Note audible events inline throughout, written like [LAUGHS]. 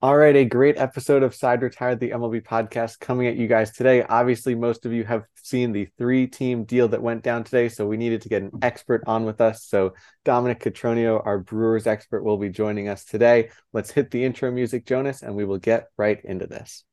All right, a great episode of Side Retired, the MLB podcast coming at you guys today. Obviously, most of you have seen the three team deal that went down today, so we needed to get an expert on with us. So, Dominic Cotroneo, our Brewers expert, will be joining us today. Let's hit the intro music, Jonas, and we will get right into this.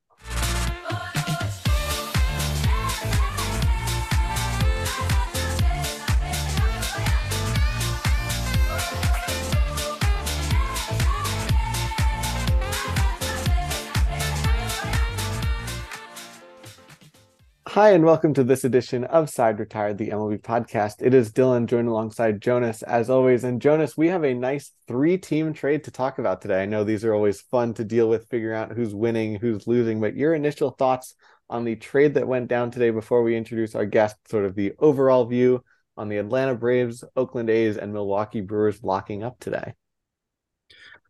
Hi, and welcome to this edition of Side Retired, the MLB podcast. It is Dylan joined alongside Jonas as always. And Jonas, we have a nice three team trade to talk about today. I know these are always fun to deal with, figuring out who's winning, who's losing, but your initial thoughts on the trade that went down today before we introduce our guest, sort of the overall view on the Atlanta Braves, Oakland A's, and Milwaukee Brewers locking up today.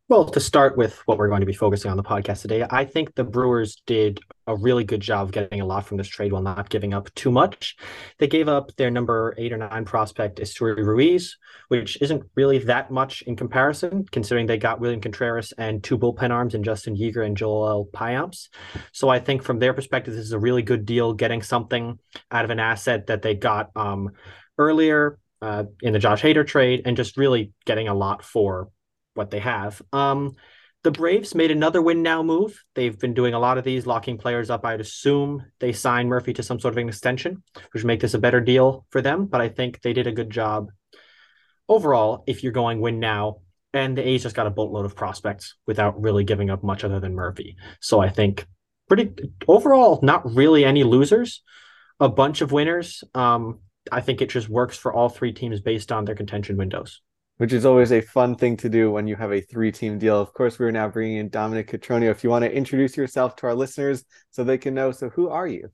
Well, to start with what we're going to be focusing on the podcast today, I think the Brewers did a really good job of getting a lot from this trade while not giving up too much. They gave up their number eight or nine prospect, Esteury Ruiz, which isn't really that much in comparison, considering they got William Contreras and two bullpen arms and Justin Yeager and Joel Payamps. So I think from their perspective, this is a really good deal, getting something out of an asset that they got um, earlier uh, in the Josh Hader trade, and just really getting a lot for what they have. Um, the Braves made another win now move. They've been doing a lot of these, locking players up. I'd assume they signed Murphy to some sort of an extension, which make this a better deal for them. But I think they did a good job overall. If you're going win now, and the A's just got a boatload of prospects without really giving up much other than Murphy. So I think pretty overall, not really any losers, a bunch of winners. Um, I think it just works for all three teams based on their contention windows which is always a fun thing to do when you have a three team deal. Of course, we're now bringing in Dominic Cotroneo. If you want to introduce yourself to our listeners so they can know, so who are you?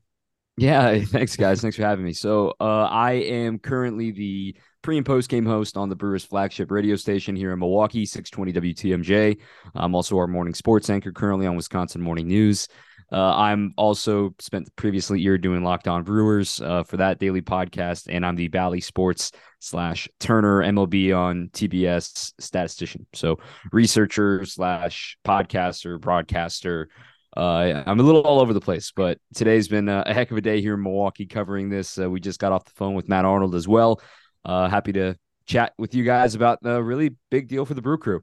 Yeah, [LAUGHS] thanks, guys. Thanks for having me. So, uh, I am currently the pre and post game host on the Brewers flagship radio station here in Milwaukee, 620 WTMJ. I'm also our morning sports anchor currently on Wisconsin Morning News. Uh, I'm also spent the previously year doing Locked On Brewers uh, for that daily podcast, and I'm the Bally Sports slash Turner MLB on TBS statistician. So researcher slash podcaster, broadcaster. Uh, I'm a little all over the place, but today's been a, a heck of a day here in Milwaukee covering this. Uh, we just got off the phone with Matt Arnold as well. Uh, happy to chat with you guys about the really big deal for the Brew Crew.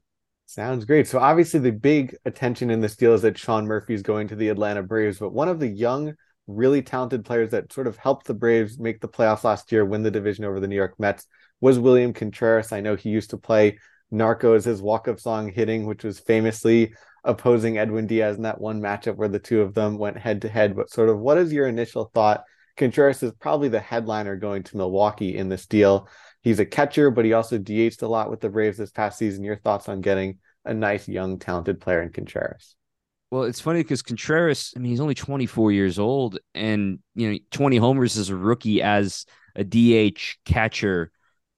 Sounds great. So obviously the big attention in this deal is that Sean Murphy is going to the Atlanta Braves, but one of the young, really talented players that sort of helped the Braves make the playoffs last year, win the division over the New York Mets, was William Contreras. I know he used to play Narco as his walk-up song hitting, which was famously opposing Edwin Diaz in that one matchup where the two of them went head to head. But sort of what is your initial thought? Contreras is probably the headliner going to Milwaukee in this deal he's a catcher, but he also DH'd a lot with the Braves this past season. Your thoughts on getting a nice, young, talented player in Contreras? Well, it's funny because Contreras, I mean, he's only 24 years old and, you know, 20 homers as a rookie as a DH catcher,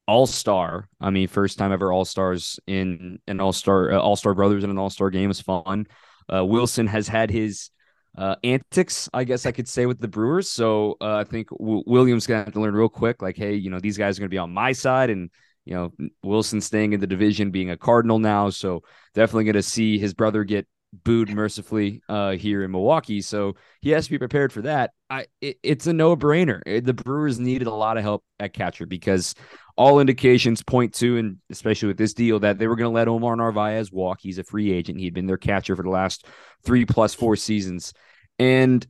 all star. I mean, first time ever all stars in an all star, uh, all star brothers in an all star game is fun. Uh, Wilson has had his uh, antics, I guess I could say, with the Brewers. So uh, I think w- Williams gonna have to learn real quick, like, hey, you know, these guys are gonna be on my side, and you know, Wilson staying in the division, being a Cardinal now, so definitely gonna see his brother get booed mercifully uh, here in Milwaukee. So he has to be prepared for that. I it, it's a no brainer. The Brewers needed a lot of help at catcher because all indications point to, and especially with this deal, that they were going to let Omar Narvaez walk. He's a free agent. He'd been their catcher for the last three plus four seasons. And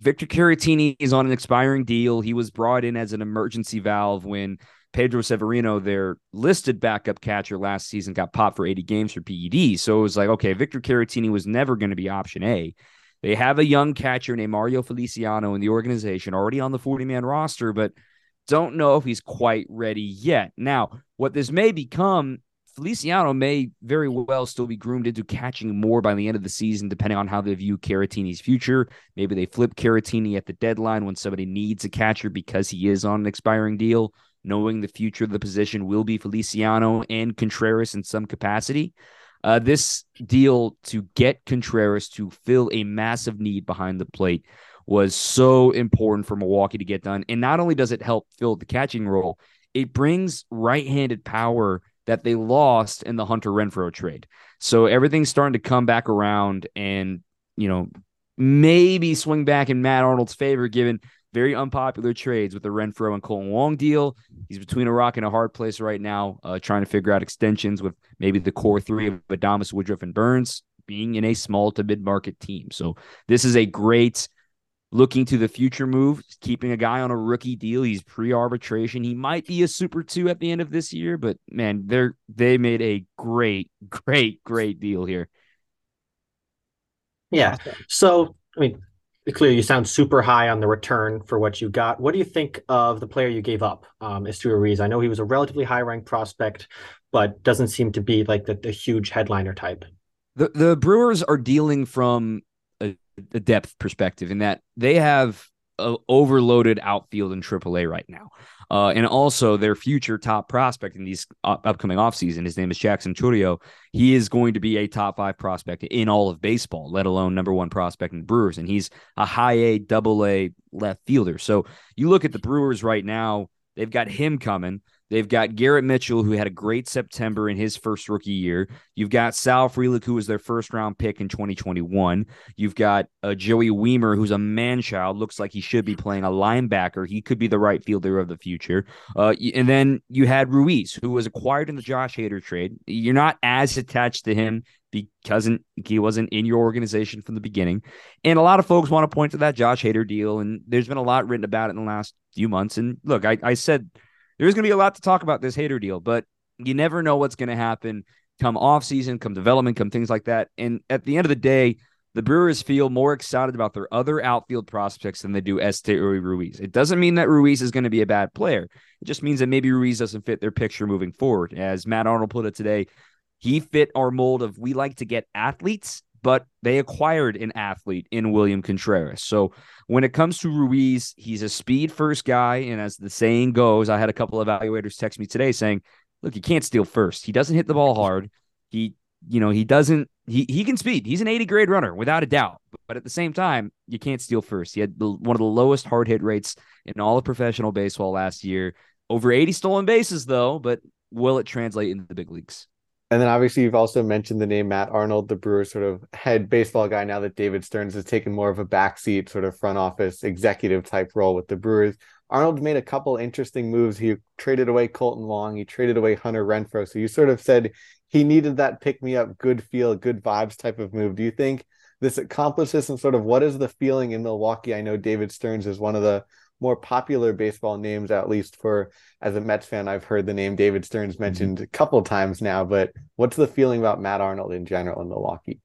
Victor Caratini is on an expiring deal. He was brought in as an emergency valve when Pedro Severino, their listed backup catcher last season, got popped for 80 games for PED. So it was like, okay, Victor Caratini was never going to be option A. They have a young catcher named Mario Feliciano in the organization, already on the 40 man roster, but don't know if he's quite ready yet. Now, what this may become, Feliciano may very well still be groomed into catching more by the end of the season, depending on how they view Caratini's future. Maybe they flip Caratini at the deadline when somebody needs a catcher because he is on an expiring deal, knowing the future of the position will be Feliciano and Contreras in some capacity. Uh, this deal to get Contreras to fill a massive need behind the plate was so important for Milwaukee to get done. And not only does it help fill the catching role, it brings right handed power that they lost in the Hunter Renfroe trade. So everything's starting to come back around and, you know, maybe swing back in Matt Arnold's favor, given very unpopular trades with the Renfroe and Kolten Wong deal. He's between a rock and a hard place right now, uh, trying to figure out extensions with maybe the core three of Adames, Woodruff, and Burnes being in a small to mid market team. So this is a great looking to the future move, keeping a guy on a rookie deal. He's pre arbitration. He might be a super two at the end of this year, but man, they're they made a great, [LAUGHS] great, great deal here. Yeah. So I mean, clearly you sound super high on the return for what you got. What do you think of the player you gave up, um, Esteury Ruiz? I know he was a relatively high ranked prospect, but doesn't seem to be like the, the huge headliner type. The the Brewers are dealing from a depth perspective in that they have a overloaded outfield in AAA right now. Uh, and also their future top prospect in these upcoming offseason. His name is Jackson Chourio. He is going to be a top five prospect in all of baseball, let alone number one prospect in the Brewers. And he's a high A, double A left fielder. So you look at the Brewers right now, they've got him coming. They've got Garrett Mitchell, who had a great September in his first rookie year. You've got Sal Frelick, who was their first round pick in 2021. You've got uh, Joey Wiemer, who's a man child, looks like he should be playing a linebacker. He could be the right fielder of the future. Uh, and then you had Ruiz, who was acquired in the Josh Hader trade. You're not as attached to him because he wasn't in your organization from the beginning. And a lot of folks want to point to that Josh Hader deal, and there's been a lot written about it in the last few months. And look, I, I said – there's going to be a lot to talk about this Hader deal, but you never know what's going to happen come off season, come development, come things like that. And at the end of the day, the Brewers feel more excited about their other outfield prospects than they do Esteury Ruiz. It doesn't mean that Ruiz is going to be a bad player. It just means that maybe Ruiz doesn't fit their picture moving forward. As Matt Arnold put it today, he fit our mold of we like to get athletes but they acquired an athlete in William Contreras. So when it comes to Ruiz, he's a speed first guy. And as the saying goes, I had a couple of evaluators text me today saying, look, he can't steal first. He doesn't hit the ball hard. He, you know, he doesn't, he, he can speed. He's an 80 grade runner without a doubt. But at the same time, you can't steal first. He had the, one of the lowest hard hit rates in all of professional baseball last year. Over 80 stolen bases, though, but will it translate into the big leagues? And then obviously you've also mentioned the name Matt Arnold, the Brewers sort of head baseball guy now that David Stearns has taken more of a backseat sort of front office executive type role with the Brewers. Arnold made a couple interesting moves. He traded away Kolten Wong, he traded away Hunter Renfroe. So you sort of said he needed that pick me up, good feel, good vibes type of move. Do you think this accomplishes and sort of what is the feeling in Milwaukee? I know David Stearns is one of the more popular baseball names, at least for as a Mets fan, I've heard the name David Stearns mm-hmm. mentioned a couple times now. But what's the feeling about Matt Arnold in general in Milwaukee?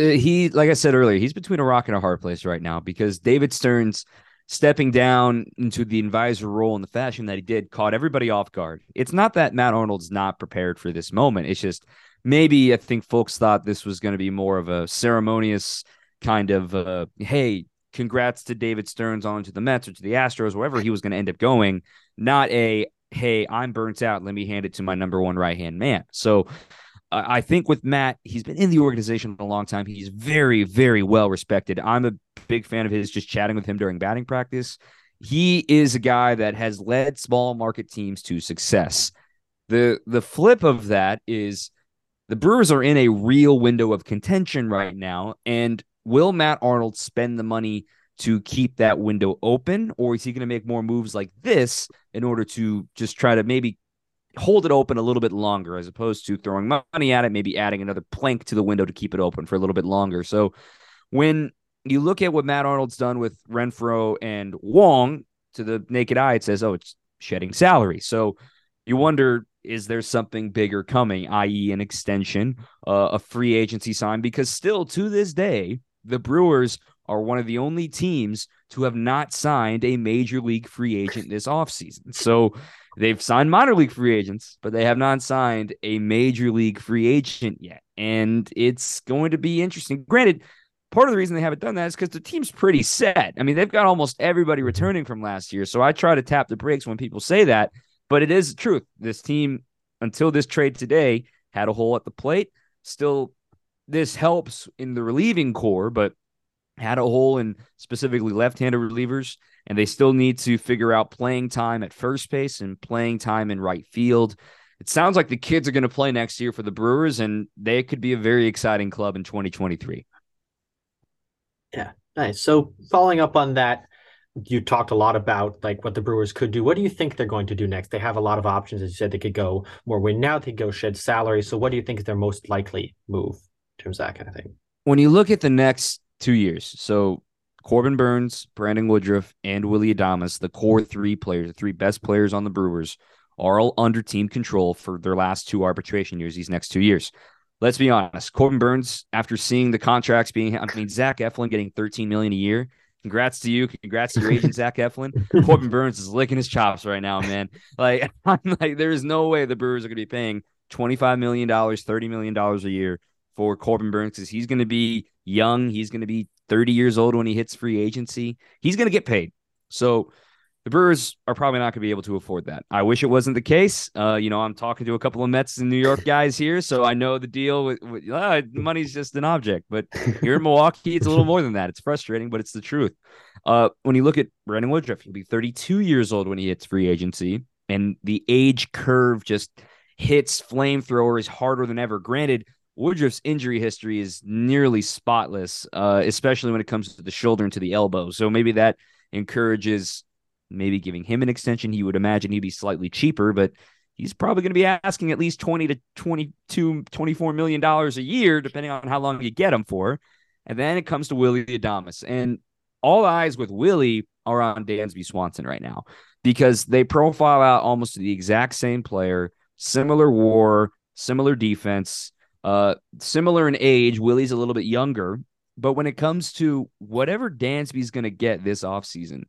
Uh, he, like I said earlier, he's between a rock and a hard place right now because David Stearns stepping down into the advisor role in the fashion that he did caught everybody off guard. It's not that Matt Arnold's not prepared for this moment. It's just maybe I think folks thought this was going to be more of a ceremonious kind of uh, hey, congrats to David Stearns on to the Mets or to the Astros, wherever he was going to end up going, not a hey, I'm burnt out. Let me hand it to my number one right hand man. So I think with Matt, he's been in the organization for a long time. He's very, very well respected. I'm a big fan of his just chatting with him during batting practice. He is a guy that has led small market teams to success. The the flip of that is the Brewers are in a real window of contention right now, and will Matt Arnold spend the money to keep that window open, or is he going to make more moves like this in order to just try to maybe hold it open a little bit longer as opposed to throwing money at it, maybe adding another plank to the window to keep it open for a little bit longer? So when you look at what Matt Arnold's done with Renfroe and Wong, to the naked eye, it says, oh, it's shedding salary. So you wonder is there something bigger coming, i.e., an extension, uh, a free agency sign? Because still to this day, the Brewers are one of the only teams to have not signed a major league free agent this offseason. [LAUGHS] So they've signed minor league free agents, but they have not signed a major league free agent yet. And it's going to be interesting. Granted, part of the reason they haven't done that is because the team's pretty set. I mean, they've got almost everybody returning from last year. So I try to tap the brakes when people say that, but it is the truth. This team, until this trade today, had a hole at the plate. Still this helps in the relieving core, but had a hole in specifically left-handed relievers, and they still need to figure out playing time at first base and playing time in right field. it sounds like the kids are going to play next year for the Brewers, and they could be a very exciting club in 2023. Yeah, nice. So following up on that, you talked a lot about like what the Brewers could do. What do you think they're going to do next? They have a lot of options, as you said. They could go more win now. They could go shed salary. So what do you think is their most likely move terms of that kind of thing? When you look at the next two years, so Corbin Burnes, Brandon Woodruff, and Willy Adames, the core three players, the three best players on the Brewers, are all under team control for their last two arbitration years, these next two years. Let's be honest. Corbin Burnes, after seeing the contracts being, I mean, Zach Eflin getting 13 million a year. Congrats to you. Congrats to your agent, Zach Eflin. [LAUGHS] Corbin Burnes is licking his chops right now, man. Like, [LAUGHS] I'm like, there is no way the Brewers are going to be paying $25 million, $30 million a year for Corbin Burnes because he's going to be young. He's going to be 30 years old when he hits free agency. He's going to get paid. So the Brewers are probably not going to be able to afford that. I wish it wasn't the case. Uh, you know, I'm talking to a couple of Mets and New York [LAUGHS] guys here, so I know the deal with, with uh, money's just an object. But [LAUGHS] here in Milwaukee, it's a little more than that. It's frustrating, but it's the truth. Uh, when you look at Brandon Woodruff, he'll be 32 years old when he hits free agency, and the age curve just hits flamethrowers harder than ever. Granted, Woodruff's injury history is nearly spotless, uh, especially when it comes to the shoulder and to the elbow. So maybe that encourages maybe giving him an extension. He would imagine he'd be slightly cheaper, but he's probably going to be asking at least 20 to 22, 24 million dollars a year, depending on how long you get him for. And then it comes to Willy Adames. And all eyes with Willie are on Dansby Swanson right now because they profile out almost the exact same player, similar war, similar defense, uh, similar in age. Willie's a little bit younger. But when it comes to whatever Dansby's going to get this offseason,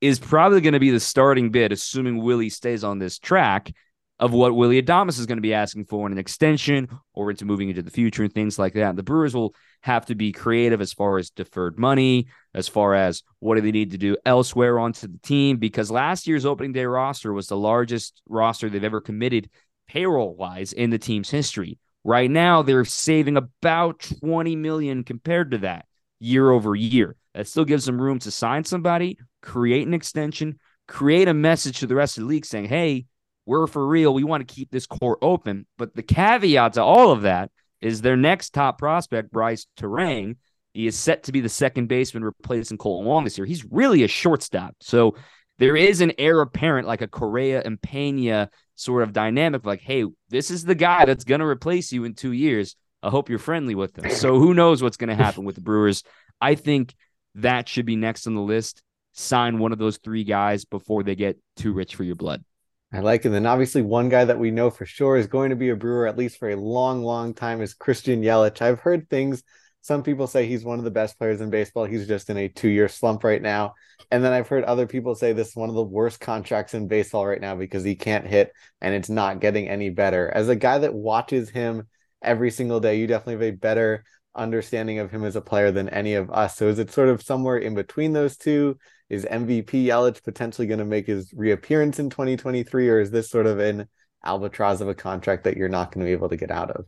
is probably going to be the starting bid, assuming Willie stays on this track of what Willy Adames is going to be asking for in an extension or into moving into the future and things like that. The Brewers will have to be creative as far as deferred money, as far as what do they need to do elsewhere onto the team, because last year's opening day roster was the largest roster they've ever committed payroll wise in the team's history. Right now, they're saving about 20 million compared to that year over year. That still gives them room to sign somebody, create an extension, create a message to the rest of the league saying, hey, we're for real. We want to keep this core open. But the caveat to all of that is their next top prospect, Brice Turang. He is set to be the second baseman replacing Kolten Wong this year. He's really a shortstop. So there is an heir apparent, like a Correa and Pena sort of dynamic, like, hey, this is the guy that's going to replace you in two years. I hope you're friendly with them. So who knows what's going [LAUGHS] to happen with the Brewers? I think that should be next on the list. Sign one of those three guys before they get too rich for your blood. I like it. And then obviously, one guy that we know for sure is going to be a Brewer at least for a long, long time is Christian Yelich. I've heard things. Some people say he's one of the best players in baseball. He's just in a two-year slump right now. And then I've heard other people say this is one of the worst contracts in baseball right now because he can't hit and it's not getting any better. As a guy that watches him every single day, you definitely have a better understanding of him as a player than any of us. So is it sort of somewhere in between those two? Is MVP Yelich potentially going to make his reappearance in 2023, or is this sort of an albatross of a contract that you're not going to be able to get out of?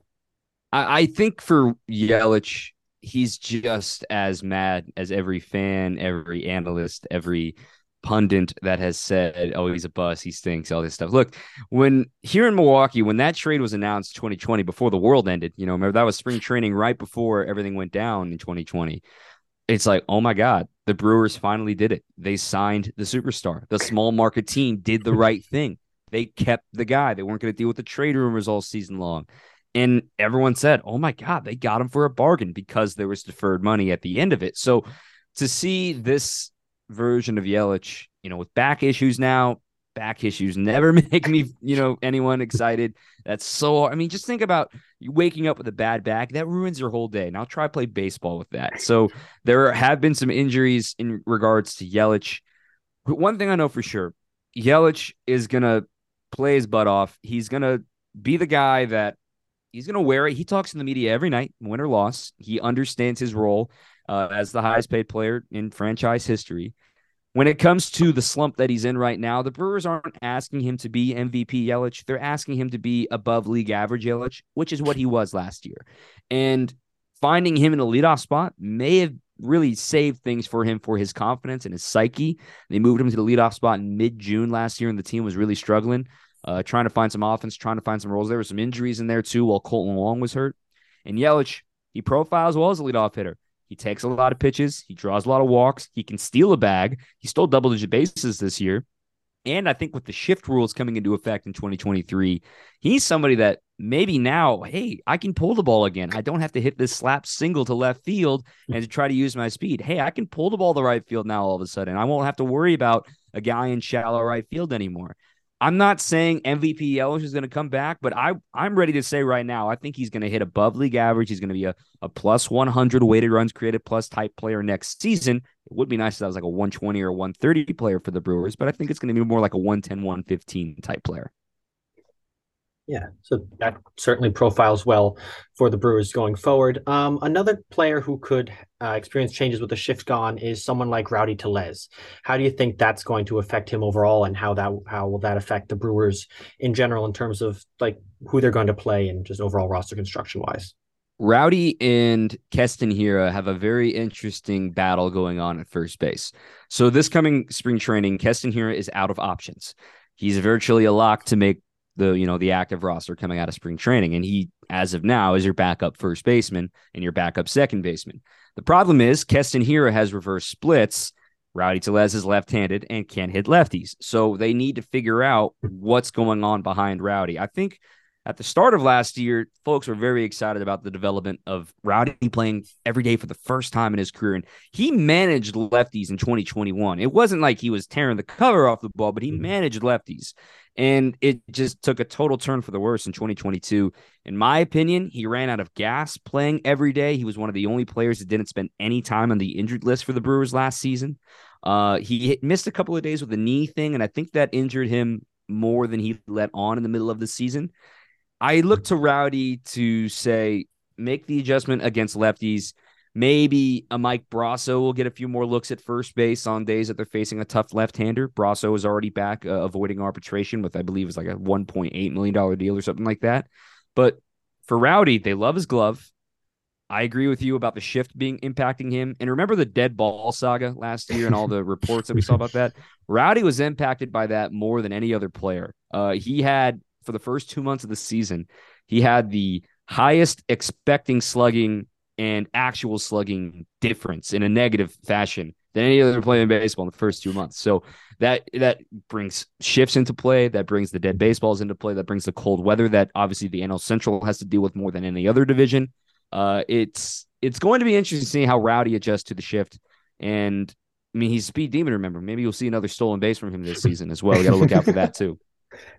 I, I think for Yelich, he's just as mad as every fan, every analyst, every pundit that has said, "Oh, he's a bust, he stinks," all this stuff. Look, when here in Milwaukee, when that trade was announced 2020 before the world ended, you know, remember that was spring training right before everything went down in 2020. It's like, oh my God, the Brewers finally did it. They signed the superstar. The small market team did the right thing. They kept the guy. They weren't going to deal with the trade rumors all season long. And everyone said, oh my God, they got him for a bargain because there was deferred money at the end of it. So to see this version of Yelich, you know, with back issues now. Back issues never [LAUGHS] make me, you know, anyone excited. That's so. I mean, just think about waking up with a bad back. That ruins your whole day. Now try play baseball with that. So there have been some injuries in regards to Yelich. But one thing I know for sure, Yelich is gonna play his butt off. He's gonna be the guy that he's gonna wear it. He talks in the media every night, win or loss. He understands his role uh, as the highest paid player in franchise history. When it comes to the slump that he's in right now, the Brewers aren't asking him to be MVP Yelich. They're asking him to be above league average Yelich, which is what he was last year. And finding him in a leadoff spot may have really saved things for him for his confidence and his psyche. They moved him to the leadoff spot in mid June last year, and the team was really struggling. Uh, trying to find some offense, trying to find some roles. There were some injuries in there too while Kolten Wong was hurt. And Yelich, he profiles well as a leadoff hitter. He takes a lot of pitches. He draws a lot of walks. He can steal a bag. He stole double digit bases this year. And I think with the shift rules coming into effect in 2023, he's somebody that maybe now, hey, I can pull the ball again. I don't have to hit this slap single to left field and to try to use my speed. Hey, I can pull the ball to right field now all of a sudden. I won't have to worry about a guy in shallow right field anymore. I'm not saying MVP Yelich is going to come back, but I I'm ready to say right now I think he's going to hit above league average. He's going to be a, a plus 100 weighted runs created plus type player next season. It would be nice if that was like a 120 or 130 player for the Brewers, but I think it's going to be more like a 110 115 type player. Yeah, so that certainly profiles well for the Brewers going forward. Um, another player who could uh, experience changes with the shift gone is someone like Rowdy Tellez. How do you think that's going to affect him overall, and how that how will that affect the Brewers in general in terms of like who they're going to play and just overall roster construction wise? Rowdy and Keston Hiura have a very interesting battle going on at first base. So this coming spring training, Keston Hiura is out of options. He's virtually a lock to make the you know the active roster coming out of spring training. And he as of now is your backup first baseman and your backup second baseman. The problem is keston hiura has reverse splits. Rowdy tellez is left-handed and can't hit lefties. So they need to figure out what's going on behind rowdy. I think at the start of last year, folks were very excited about the development of Rowdy playing every day for the first time in his career. And he managed lefties in 2021. It wasn't like he was tearing the cover off the ball, but he mm-hmm. managed lefties. And it just took a total turn for the worse in 2022. In my opinion, he ran out of gas playing every day. He was one of the only players that didn't spend any time on the injured list for the Brewers last season. Uh, he missed a couple of days with a knee thing, and I think that injured him more than he let on in the middle of the season. I look to Rowdy to say, make the adjustment against lefties. Maybe a Mike Brosseau will get a few more looks at first base on days that they're facing a tough left-hander. Brosseau is already back, uh, avoiding arbitration with, I believe, is like a $1.8 million deal or something like that. But for Rowdy, they love his glove. I agree with you about the shift being impacting him. And remember the dead ball saga last year and all the reports that we saw about that? [LAUGHS] Rowdy was impacted by that more than any other player. Uh, he had for the first two months of the season, he had the highest expecting slugging and actual slugging difference in a negative fashion than any other player in baseball in the first two months. So that that brings shifts into play, that brings the dead baseballs into play, that brings the cold weather that obviously the NL Central has to deal with more than any other division. Uh, it's it's going to be interesting to see how Rowdy adjusts to the shift. And I mean, he's speed demon. Remember, maybe you'll see another stolen base from him this [LAUGHS] season as well. We got to look out for that too.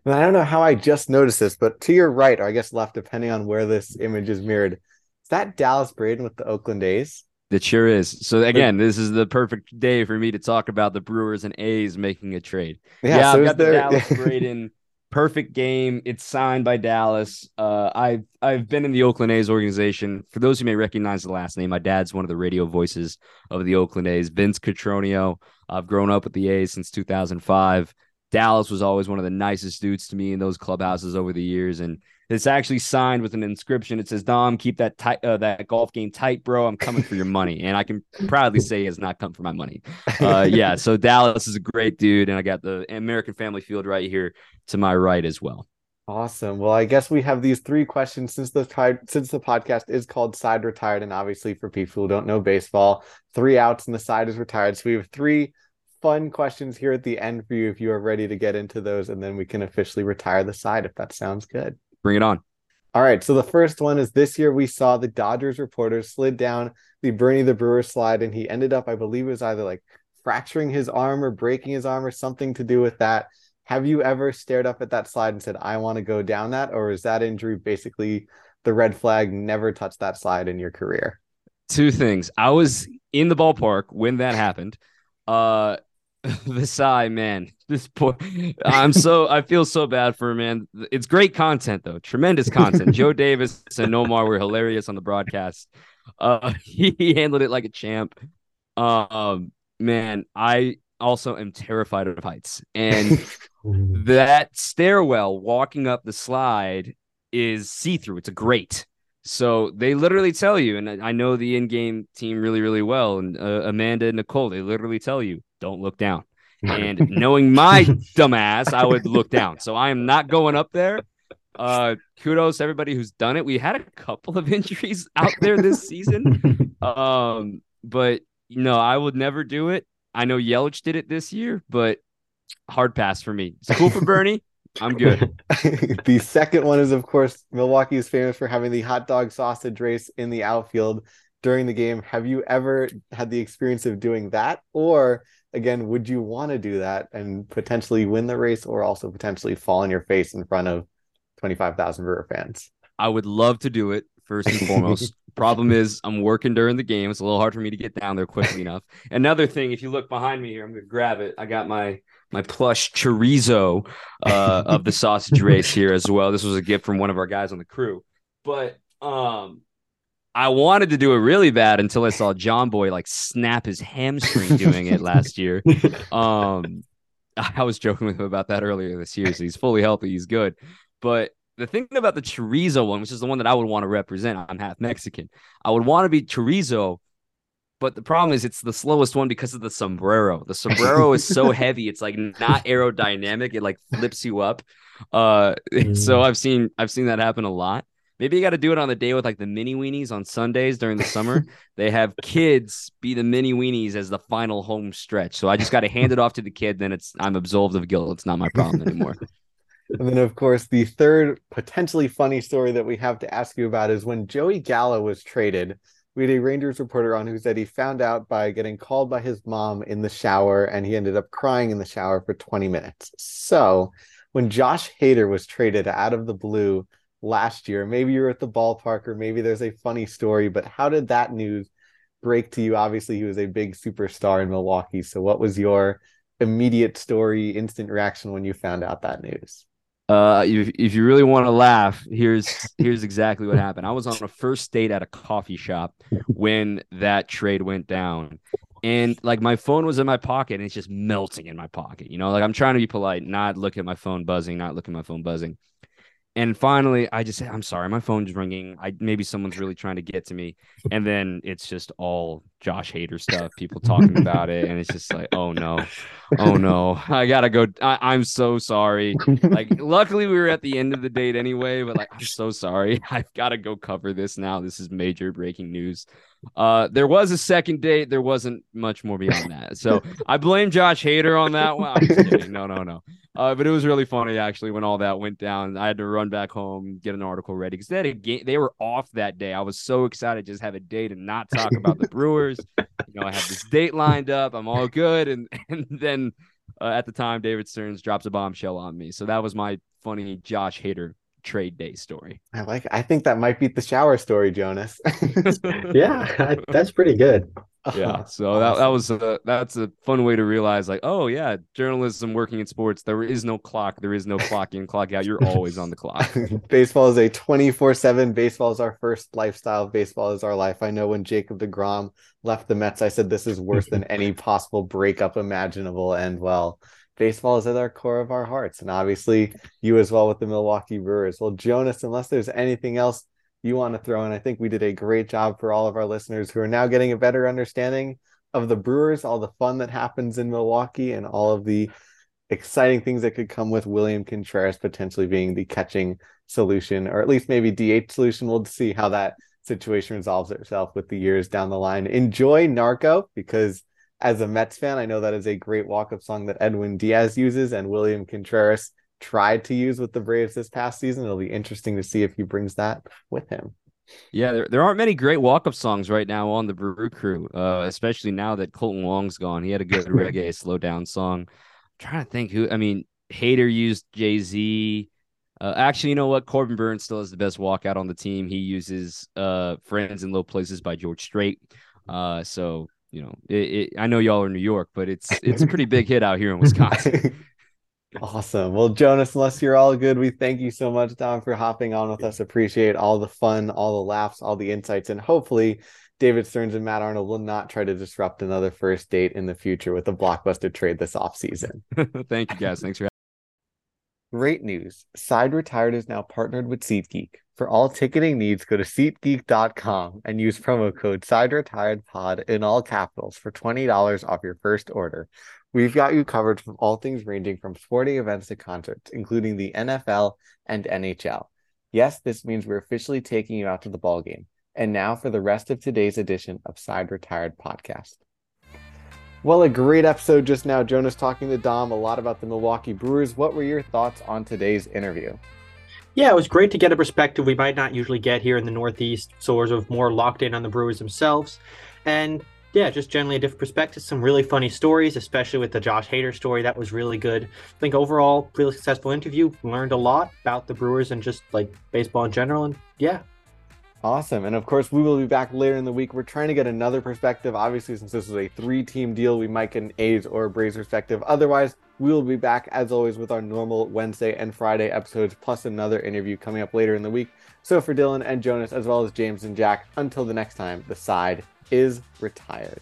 And I don't know how I just noticed this, but to your right, or I guess left, depending on where this image is mirrored, is that Dallas Braden with the Oakland A's? It sure is. So again, this is the perfect day for me to talk about the Brewers and A's making a trade. Yeah, yeah so I've got there... the Dallas [LAUGHS] Braden perfect game. It's signed by Dallas. Uh, I've I've been in the Oakland A's organization. For those who may recognize the last name, my dad's one of the radio voices of the Oakland A's, Vince Cotroneo. I've grown up with the A's since 2005. Dallas was always one of the nicest dudes to me in those clubhouses over the years, and it's actually signed with an inscription. It says, "Dom, keep that tight, uh, that golf game tight, bro. I'm coming for your money." And I can proudly say he has not come for my money. Uh, [LAUGHS] yeah, so Dallas is a great dude, and I got the American Family Field right here to my right as well. Awesome. Well, I guess we have these three questions since the since the podcast is called Side Retired, and obviously for people who don't know baseball, three outs and the side is retired. So we have three fun questions here at the end for you if you are ready to get into those, and then we can officially retire the side if that sounds good. Bring it on. All right. So the first one is this year we saw the Dodgers reporter slid down the Bernie the Brewer slide, and he ended up, I believe, it was either like fracturing his arm or breaking his arm or something to do with that. Have you ever stared up at that slide and said, I want to go down that? Or is that injury basically the red flag, never touched that slide in your career? Two things. I was in the ballpark when that happened. Uh, [LAUGHS] Vassegh, man, this poor. I'm so I feel so bad for him, man. It's great content though, tremendous content. Joe [LAUGHS] Davis and Nomar were hilarious on the broadcast. Uh, [LAUGHS] he, he handled it like a champ. Um, man, I also am terrified of heights, and that stairwell walking up the slide is see through. It's a grate. So they literally tell you, and I know the in-game team really, really well, and uh, Amanda and Nicole, they literally tell you, don't look down. And knowing my [LAUGHS] dumbass, I would look down. So I am not going up there. Uh, kudos to everybody who's done it. We had a couple of [LAUGHS] injuries out there this season. [LAUGHS] Um, but you know, I would never do it. I know Yelich did it this year, but hard pass for me. It's cool for Bernie. I'm good. the second one is, of course, Milwaukee is famous for having the hot dog sausage race in the outfield during the game. Have you ever had the experience of doing that? Or again, would you want to do that and potentially win the race or also potentially fall on your face in front of 25,000 Brewer fans? I would love to do it first and foremost. [LAUGHS] Problem is, I'm working during the game. It's a little hard for me to get down there quickly [LAUGHS] enough. Another thing, if you look behind me here, I'm going to grab it. I got my my plush chorizo uh, of the [LAUGHS] sausage race here as well. This was a gift from one of our guys on the crew. But um, I wanted to do it really bad until I saw John Boy like snap his hamstring doing it last year. [LAUGHS] Um, I was joking with him about that earlier this year. So he's fully healthy. He's good. But the thing about the chorizo one, which is the one that I would want to represent, I'm half Mexican. I would want to be chorizo but the problem is it's the slowest one because of the sombrero. The sombrero is so [LAUGHS] heavy, it's like not aerodynamic. It like flips you up. Uh, [LAUGHS] mm. so I've seen I've seen that happen a lot. Maybe you got to do it on the day with like the mini weenies on Sundays during the summer. [LAUGHS] they have kids be the mini weenies as the final home stretch. So I just got to hand it off to the kid. Then it's I'm absolved of guilt. It's not my problem anymore. [LAUGHS] and then, of course, the third potentially funny story that we have to ask you about is when Joey Gallo was traded we had a Rangers reporter on who said he found out by getting called by his mom in the shower and he ended up crying in the shower for 20 minutes. So when Josh Hader was traded out of the blue last year, maybe you're at the ballpark or maybe there's a funny story, but how did that news break to you? Obviously, he was a big superstar in Milwaukee. So what was your immediate story, instant reaction when you found out that news? Uh, if, if you really want to laugh, here's here's exactly what happened. I was on a first date at a coffee shop when that trade went down, and like my phone was in my pocket and it's just melting in my pocket. You know, like I'm trying to be polite, not look at my phone buzzing, not look at my phone buzzing. And finally, I just I'm sorry, my phone's ringing. I maybe someone's really trying to get to me. [LAUGHS] And then it's just all Josh Hader stuff, people talking about it. And it's just like, oh no, oh no, I gotta go. I, am so sorry. Like, [LAUGHS] luckily, we were at the end of the date anyway, but like, I'm so sorry. [LAUGHS] I've got to go cover this now. This is major breaking news. Uh, there was a second date. There wasn't much more beyond that. So I blame Josh Hader on that one. I'm just kidding. No, no, no. Uh, but it was really funny actually when all that went down. I had to run back home, get an article ready because they had a game. They were off that day. I was so excited to just have a date and not talk about the Brewers. [LAUGHS] You know, I have this date lined up. I'm all good, and [LAUGHS] and then uh, at the time, David Stearns drops a bombshell on me. So that was my funny Josh Hader trade day story. I like. I think that might beat the shower story, Jonas. [LAUGHS] yeah, that's pretty good. Yeah, [LAUGHS] so that, that was a, that's a fun way to realize, like, oh yeah, journalism working in sports, there is no clock, there is no clock in, clock out. You're always on the clock. [LAUGHS] baseball is a 24 seven. Baseball is our first lifestyle. Baseball is our life. I know when Jacob Degrom left the Mets, I said this is worse than any [LAUGHS] possible breakup imaginable, and well, baseball is at our core of our hearts. And obviously, you as well with the Milwaukee Brewers. Well, Jonas, unless there's anything else you want to throw in, I think we did a great job for all of our listeners who are now getting a better understanding of the Brewers, all the fun that happens in Milwaukee, and all of the exciting things that could come with William Contreras potentially being the catching solution, or at least maybe DH solution. We'll see how that situation resolves itself with the years down the line. Enjoy Narco because as a Mets fan, I know that is a great walk-up song that Edwin Diaz uses and William Contreras tried to use with the Braves this past season. It'll be interesting to see if he brings that with him. Yeah, there, there aren't many great walk-up songs right now on the Brew Crew, uh, especially now that Kolten Wong's gone. He had a good [LAUGHS] reggae slow down song. I'm trying to think who. I mean, Hader used Jay Z. Uh, actually, you know what? Corbin Burnes still has the best walkout on the team. He uses uh, "Friends in Low Places" by George Strait. Uh, so you know, it, it, I know y'all are New York, but it's it's a pretty big hit out here in [LAUGHS] Wisconsin. [LAUGHS] awesome. Well, Jonas, unless you're all good, we thank you so much, Don, for hopping on with us. Appreciate all the fun, all the laughs, all the insights, and hopefully David Stearns and Matt Arnold will not try to disrupt another first date in the future with a blockbuster trade this off season. [LAUGHS] Thank you guys. Thanks for Great news. Side Retired is now partnered with SeatGeek. For all ticketing needs, go to SeatGeek.com and use promo code Side Retired Pod in all capitals for $20 off your first order. We've got you covered from all things ranging from sporting events to concerts, including the NFL and NHL. Yes, this means we're officially taking you out to the ball game. And now for the rest of today's edition of Side Retired Podcast. Well, a great episode just now. Jonas talking to Dom a lot about the Milwaukee Brewers. What were your thoughts on today's interview? Yeah, it was great to get a perspective we might not usually get here in the Northeast, so sort of more locked in on the Brewers themselves. And yeah, just generally a different perspective. Some really funny stories, especially with the Josh Hader story. That was really good. I think overall, really successful interview. Learned a lot about the Brewers and just like baseball in general. And yeah, Awesome. And of course, we will be back later in the week. We're trying to get another perspective. Obviously, since this was a three team deal, we might get an A's or a Braves perspective. Otherwise, we will be back as always with our normal Wednesday and Friday episodes, plus another interview coming up later in the week. So for Dylan and Jonas, as well as James and Jack, until the next time, the side is retired.